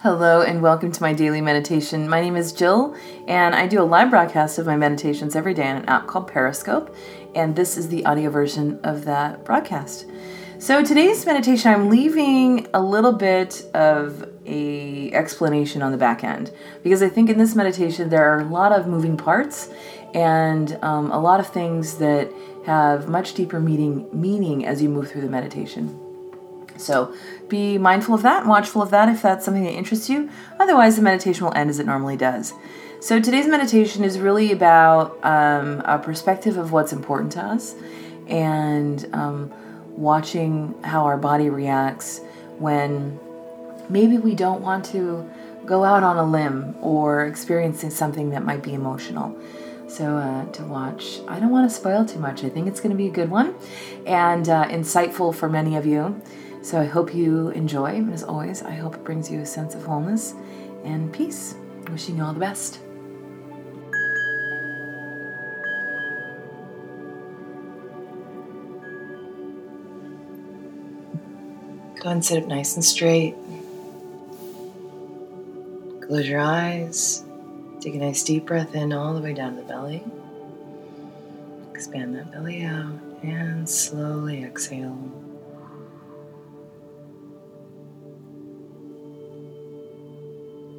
Hello and welcome to my daily meditation. My name is Jill, and I do a live broadcast of my meditations every day on an app called Periscope, and this is the audio version of that broadcast. So today's meditation, I'm leaving a little bit of a explanation on the back end because I think in this meditation there are a lot of moving parts and um, a lot of things that have much deeper meaning meaning as you move through the meditation. So be mindful of that, watchful of that if that's something that interests you. Otherwise, the meditation will end as it normally does. So today's meditation is really about um, a perspective of what's important to us and um, watching how our body reacts when maybe we don't want to go out on a limb or experiencing something that might be emotional. So, uh, to watch, I don't want to spoil too much. I think it's going to be a good one and uh, insightful for many of you. So I hope you enjoy. And as always, I hope it brings you a sense of wholeness and peace. Wishing you all the best. Go and sit up nice and straight. Close your eyes. Take a nice deep breath in all the way down to the belly. Expand that belly out and slowly exhale.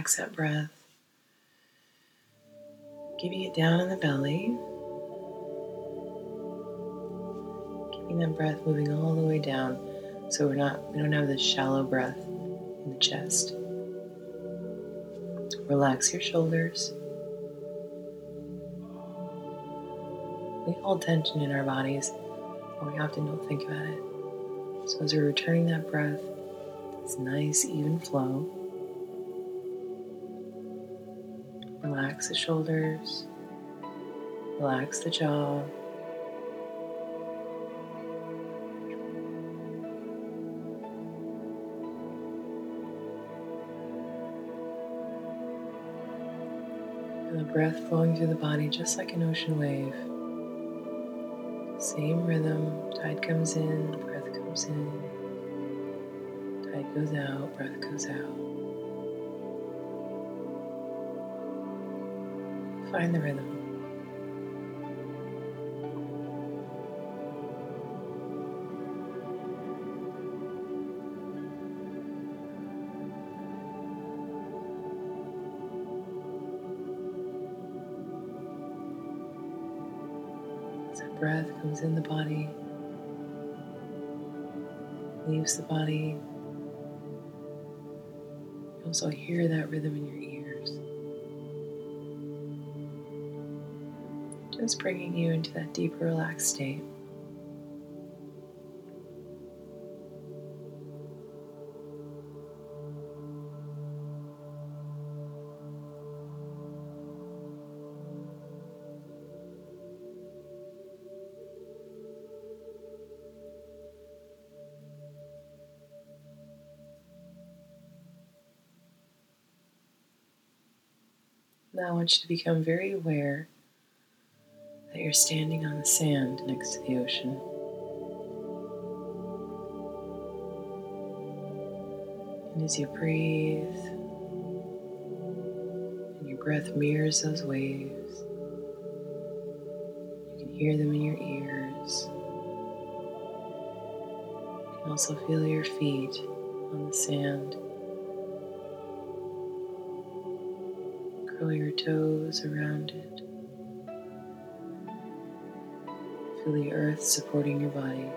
Relax that breath. Keeping it down in the belly. Keeping that breath moving all the way down so we're not we don't have this shallow breath in the chest. Relax your shoulders. We hold tension in our bodies, but we often don't think about it. So as we're returning that breath, this nice even flow. Relax the shoulders, relax the jaw. And the breath flowing through the body just like an ocean wave. Same rhythm, tide comes in, breath comes in, tide goes out, breath goes out. Find the rhythm. As that breath comes in the body, leaves the body, you also hear that rhythm in your ears. Just bringing you into that deeper, relaxed state. Now I want you to become very aware you're standing on the sand next to the ocean. And as you breathe, and your breath mirrors those waves, you can hear them in your ears. You can also feel your feet on the sand. Curl your toes around it. Feel the earth supporting your body.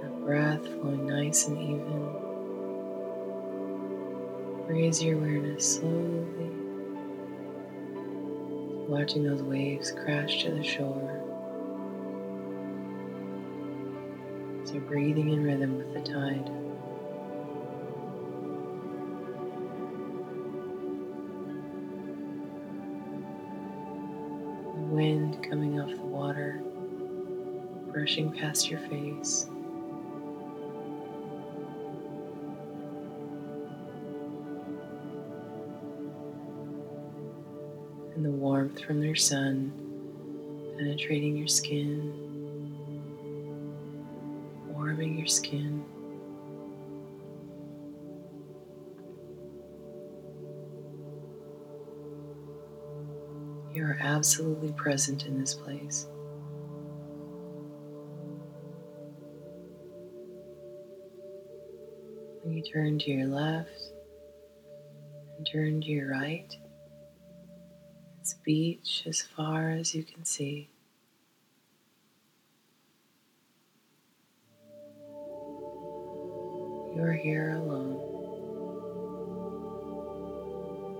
That breath flowing nice and even. Raise your awareness slowly watching those waves crash to the shore. You're breathing in rhythm with the tide. The wind coming off the water, brushing past your face. and the warmth from their sun penetrating your skin, skin. You are absolutely present in this place. When you turn to your left and turn to your right, it's beach as far as you can see. You are here alone.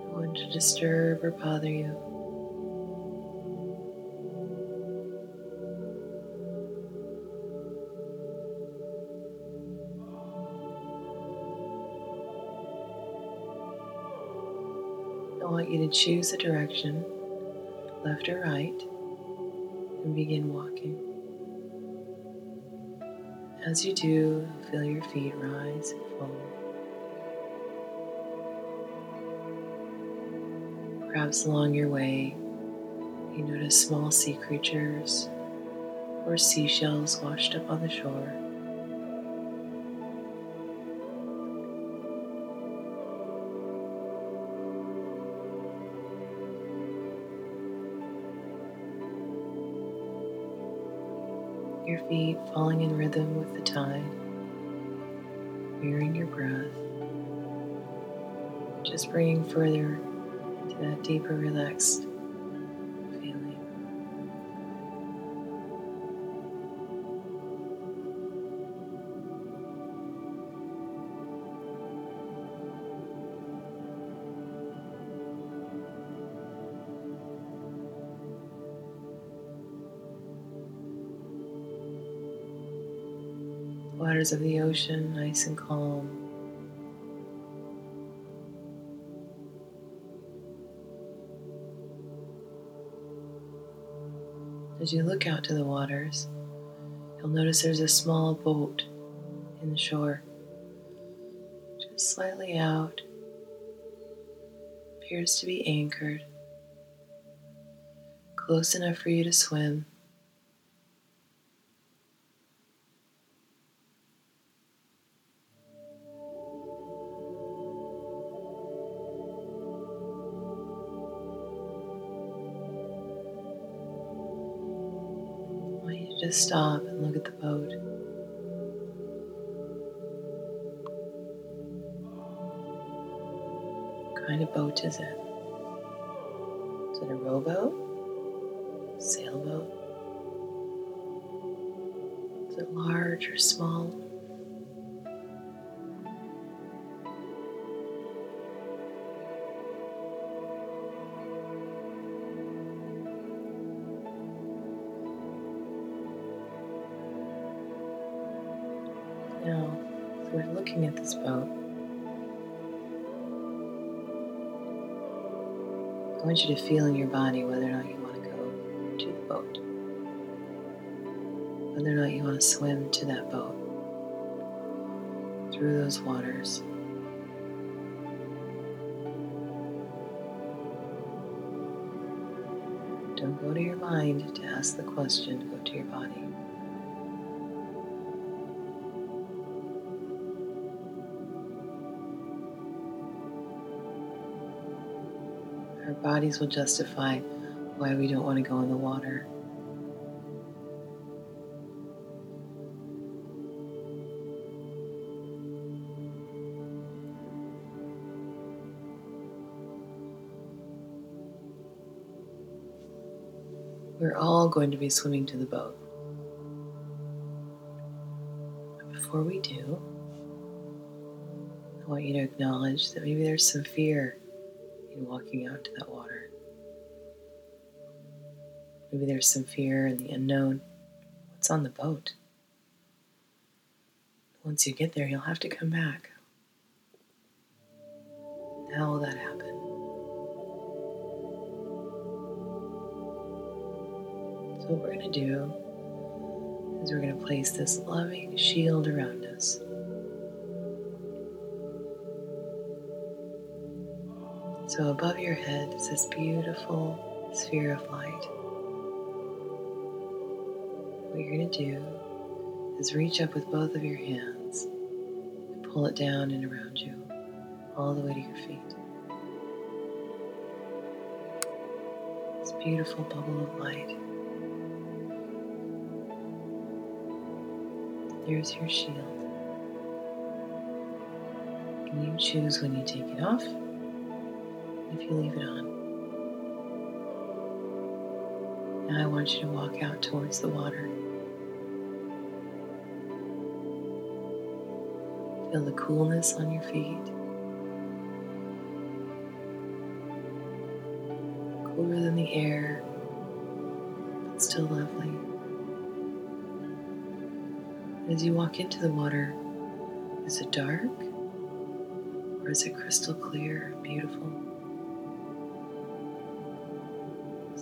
No one to disturb or bother you. I want you to choose a direction, left or right, and begin walking. As you do, feel your feet rise and fall. Perhaps along your way, you notice small sea creatures or seashells washed up on the shore. Feet falling in rhythm with the tide, mirroring your breath, just bringing further to that deeper, relaxed Waters of the ocean, nice and calm. As you look out to the waters, you'll notice there's a small boat in the shore, just slightly out, appears to be anchored, close enough for you to swim. Stop and look at the boat. What kind of boat is it? Is it a rowboat? Sailboat? Is it large or small? Looking at this boat, I want you to feel in your body whether or not you want to go to the boat, whether or not you want to swim to that boat through those waters. Don't go to your mind to ask the question, go to your body. Bodies will justify why we don't want to go in the water. We're all going to be swimming to the boat. But before we do, I want you to acknowledge that maybe there's some fear in walking out to that water. Maybe there's some fear in the unknown. What's on the boat? Once you get there, you'll have to come back. How will that happen? So, what we're going to do is we're going to place this loving shield around us. So, above your head is this beautiful sphere of light. What you're going to do is reach up with both of your hands and pull it down and around you, all the way to your feet. This beautiful bubble of light. There's your shield. And you choose when you take it off if you leave it on. Now I want you to walk out towards the water. Feel the coolness on your feet. Cooler than the air, but still lovely. As you walk into the water, is it dark or is it crystal clear and beautiful?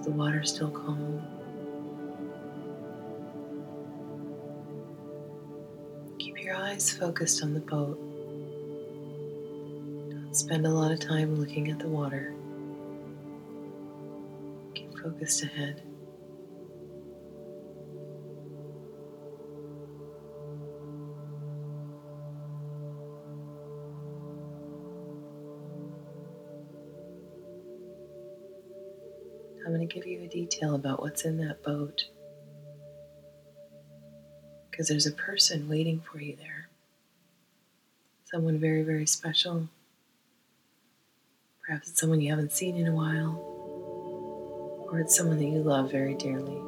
The water still calm? Keep your eyes focused on the boat. Don't spend a lot of time looking at the water. Keep focused ahead. I'm going to give you a detail about what's in that boat. Because there's a person waiting for you there. Someone very, very special. Perhaps it's someone you haven't seen in a while, or it's someone that you love very dearly.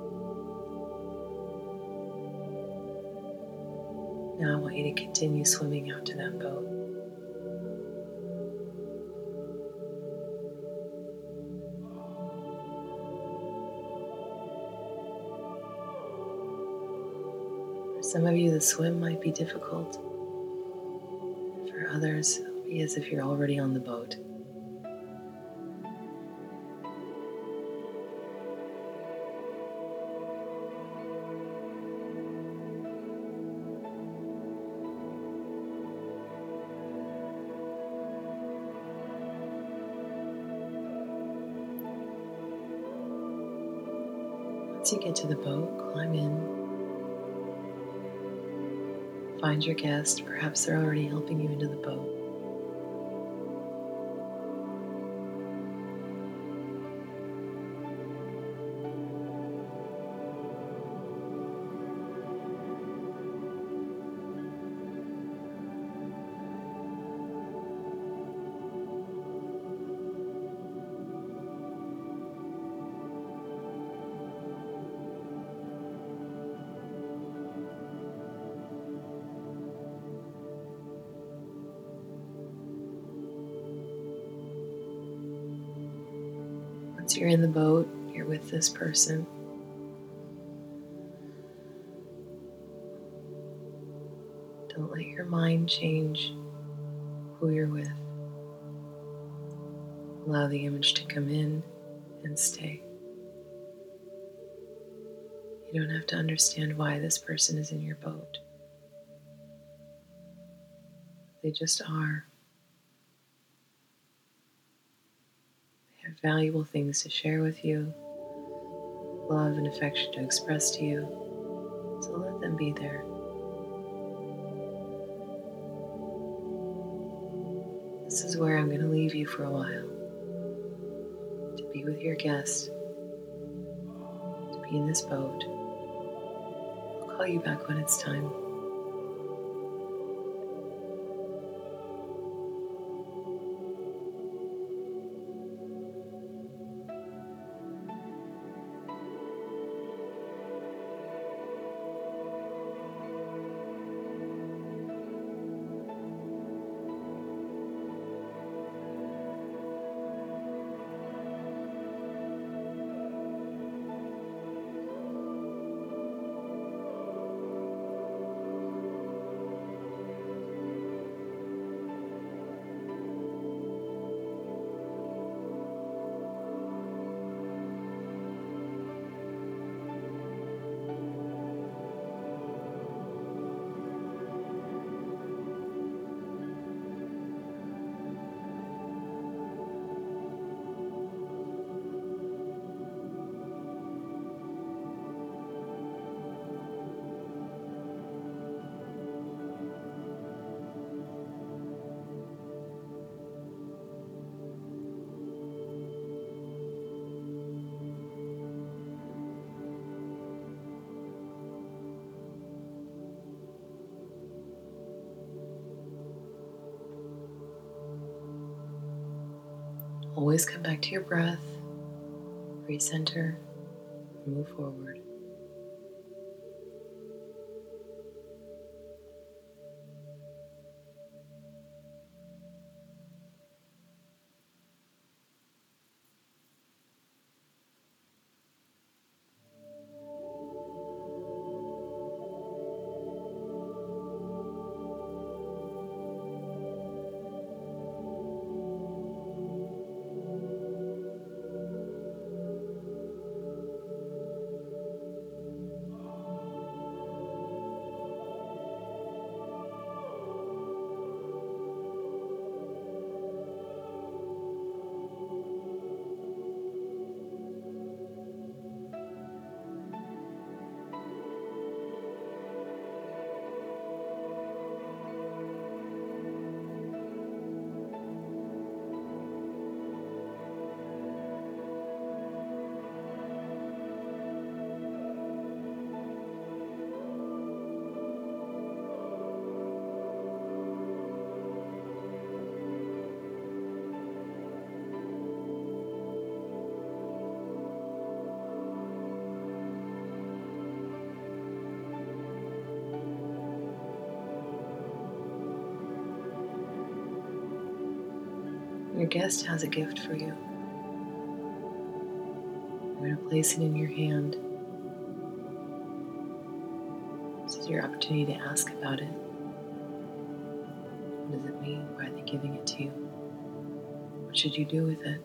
Now I want you to continue swimming out to that boat. Some of you, the swim might be difficult. For others, it'll be as if you're already on the boat. Once you get to the boat, climb in. Find your guest. Perhaps they're already helping you into the boat. Once you're in the boat, you're with this person. Don't let your mind change who you're with. Allow the image to come in and stay. You don't have to understand why this person is in your boat. They just are. They have valuable things to share with you, love and affection to express to you. So let them be there. This is where I'm going to leave you for a while to be with your guest, to be in this boat. I'll call you back when it's time. Always come back to your breath, recenter, and move forward. Guest has a gift for you. I'm going to place it in your hand. This is your opportunity to ask about it. What does it mean? Why are they giving it to you? What should you do with it?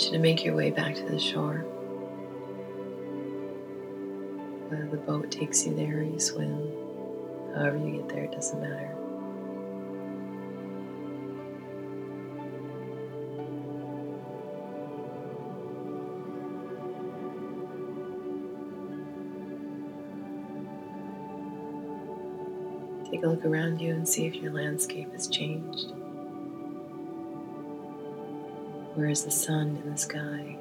Want you to make your way back to the shore. Whether the boat takes you there or you swim, however you get there, it doesn't matter. Take a look around you and see if your landscape has changed. Where is the sun in the sky?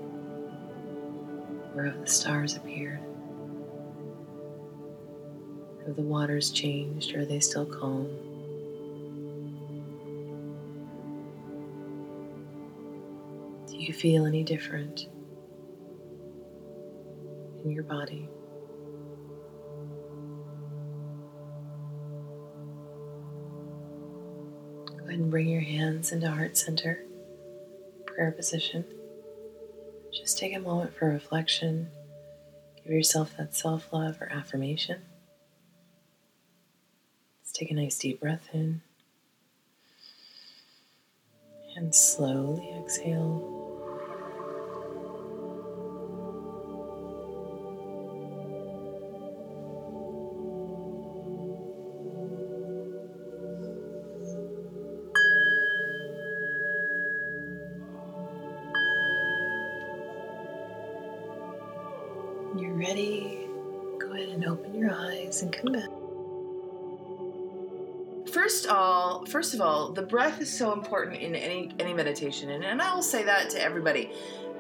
Where have the stars appeared? Have the waters changed or are they still calm? Do you feel any different in your body? Go ahead and bring your hands into heart center prayer position. Just take a moment for reflection. Give yourself that self love or affirmation. Let's take a nice deep breath in and slowly exhale. Ready, go ahead and open your eyes and come back. First all, first of all, the breath is so important in any any meditation, and, and I will say that to everybody.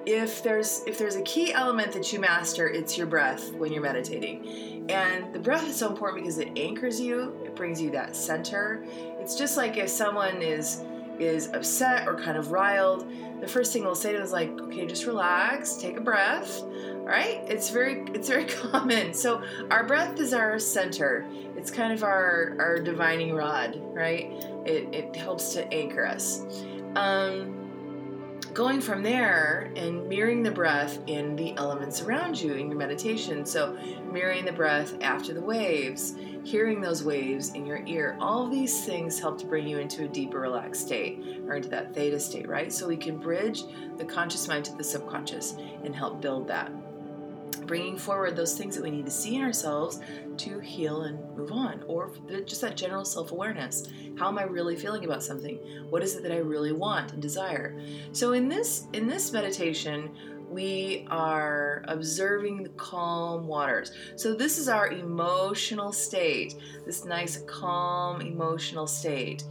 if there's if there's a key element that you master, it's your breath when you're meditating. And the breath is so important because it anchors you, it brings you that center. It's just like if someone is is upset or kind of riled, the first thing we'll say to them is like, okay, just relax, take a breath. Right? It's very it's very common. So our breath is our center. It's kind of our our divining rod, right? It it helps to anchor us. Um, going from there and mirroring the breath in the elements around you in your meditation. So, mirroring the breath after the waves, hearing those waves in your ear, all these things help to bring you into a deeper, relaxed state or into that theta state, right? So, we can bridge the conscious mind to the subconscious and help build that bringing forward those things that we need to see in ourselves to heal and move on, or just that general self awareness. How am I really feeling about something? What is it that I really want and desire? So in this in this meditation, we are observing the calm waters. So this is our emotional state, this nice calm emotional state.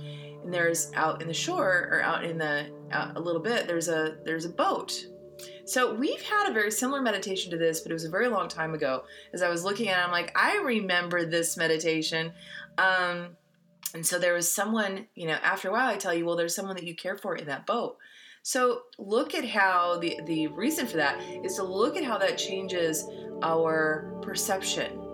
And there's out in the shore or out in the out a little bit, there's a there's a boat so we've had a very similar meditation to this, but it was a very long time ago. As I was looking at it, I'm like, I remember this meditation. Um, and so there was someone, you know, after a while, I tell you, well, there's someone that you care for in that boat. So look at how the the reason for that is to look at how that changes our perception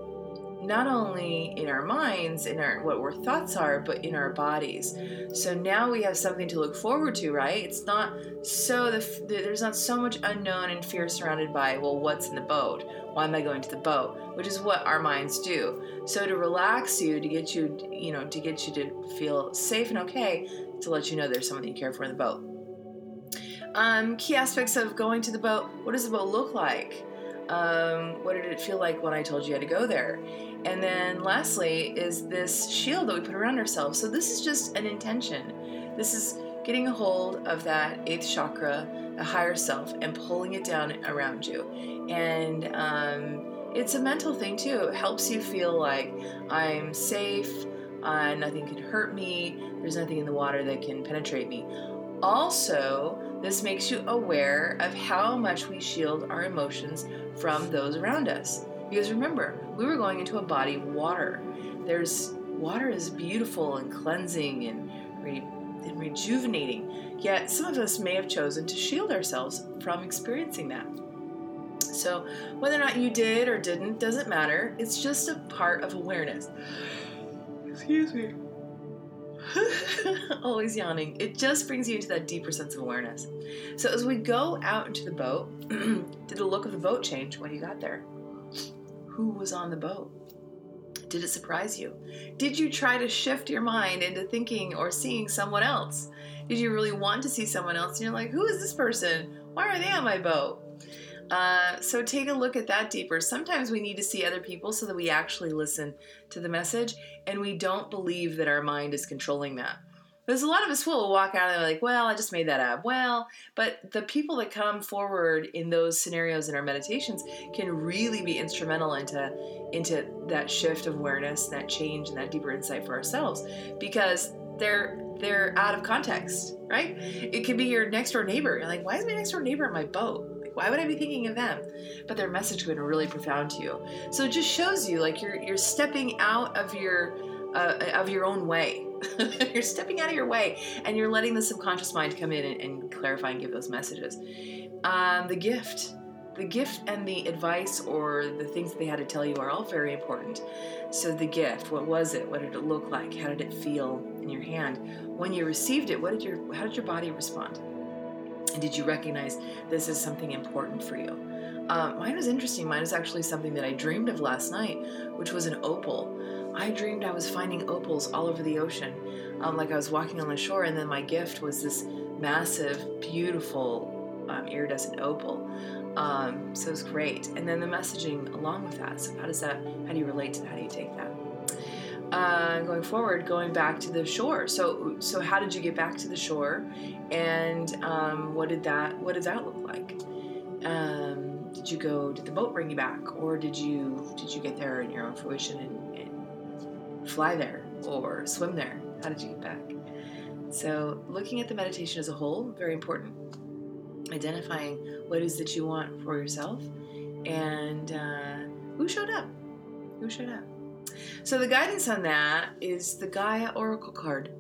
not only in our minds, in our what our thoughts are, but in our bodies. So now we have something to look forward to, right? It's not so the, there's not so much unknown and fear surrounded by well, what's in the boat? Why am I going to the boat? Which is what our minds do. So to relax you, to get you, you know, to get you to feel safe and okay, to let you know there's someone that you care for in the boat. Um, key aspects of going to the boat. What does the boat look like? Um, what did it feel like when I told you had to go there? And then lastly is this shield that we put around ourselves. So this is just an intention. This is getting a hold of that eighth chakra, a higher self, and pulling it down around you. And um, it's a mental thing too. It helps you feel like I'm safe, uh, nothing can hurt me, there's nothing in the water that can penetrate me. Also, this makes you aware of how much we shield our emotions from those around us. Because remember, we were going into a body of water. There's water is beautiful and cleansing and, re, and rejuvenating. Yet some of us may have chosen to shield ourselves from experiencing that. So whether or not you did or didn't doesn't matter. It's just a part of awareness. Excuse me. Always yawning. It just brings you into that deeper sense of awareness. So as we go out into the boat, did the look of the boat change when you got there? Who was on the boat? Did it surprise you? Did you try to shift your mind into thinking or seeing someone else? Did you really want to see someone else? And you're like, who is this person? Why are they on my boat? Uh, so take a look at that deeper. Sometimes we need to see other people so that we actually listen to the message and we don't believe that our mind is controlling that. There's a lot of us who will walk out and they're like, well, I just made that up. Well, but the people that come forward in those scenarios in our meditations can really be instrumental into into that shift of awareness, that change, and that deeper insight for ourselves because they're they're out of context, right? It could be your next door neighbor. You're like, why is my next door neighbor in my boat? Like, why would I be thinking of them? But their message could be really profound to you. So it just shows you like you're you're stepping out of your uh, of your own way you're stepping out of your way and you're letting the subconscious mind come in and, and clarify and give those messages. Um, the gift, the gift and the advice or the things that they had to tell you are all very important. So the gift, what was it? What did it look like? How did it feel in your hand? When you received it, what did your how did your body respond? And did you recognize this is something important for you? Uh, mine was interesting. Mine was actually something that I dreamed of last night, which was an opal. I dreamed I was finding opals all over the ocean, um, like I was walking on the shore, and then my gift was this massive, beautiful um, iridescent opal. Um, so it was great. And then the messaging along with that. So how does that? How do you relate to that? How do you take that? Uh, going forward, going back to the shore. So, so how did you get back to the shore, and um, what did that what did that look like? Um, did you go did the boat bring you back or did you did you get there in your own fruition and, and fly there or swim there how did you get back so looking at the meditation as a whole very important identifying what is that you want for yourself and uh, who showed up. Who showed up? So the guidance on that is the Gaia Oracle card,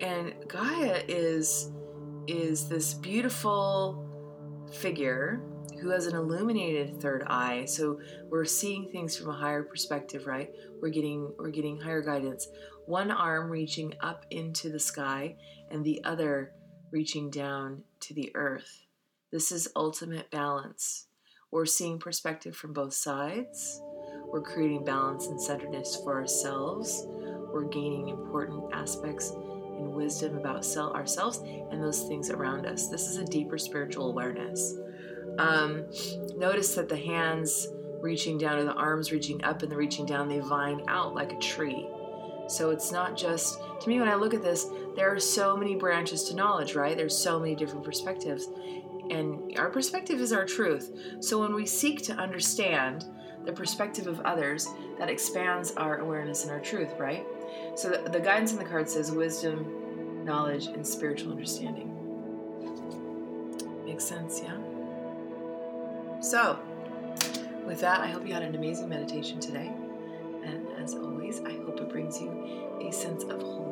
and Gaia is is this beautiful figure who has an illuminated third eye. So we're seeing things from a higher perspective, right? We're getting we're getting higher guidance. One arm reaching up into the sky and the other reaching down to the earth. This is ultimate balance. We're seeing perspective from both sides. We're creating balance and centeredness for ourselves. We're gaining important aspects and wisdom about ourselves and those things around us. This is a deeper spiritual awareness. Um, notice that the hands reaching down or the arms reaching up and the reaching down, they vine out like a tree. So it's not just, to me, when I look at this, there are so many branches to knowledge, right? There's so many different perspectives. And our perspective is our truth. So when we seek to understand the perspective of others, that expands our awareness and our truth, right? So the, the guidance in the card says wisdom, knowledge, and spiritual understanding. Makes sense, yeah? So, with that, I hope you had an amazing meditation today. And as always, I hope it brings you a sense of wholeness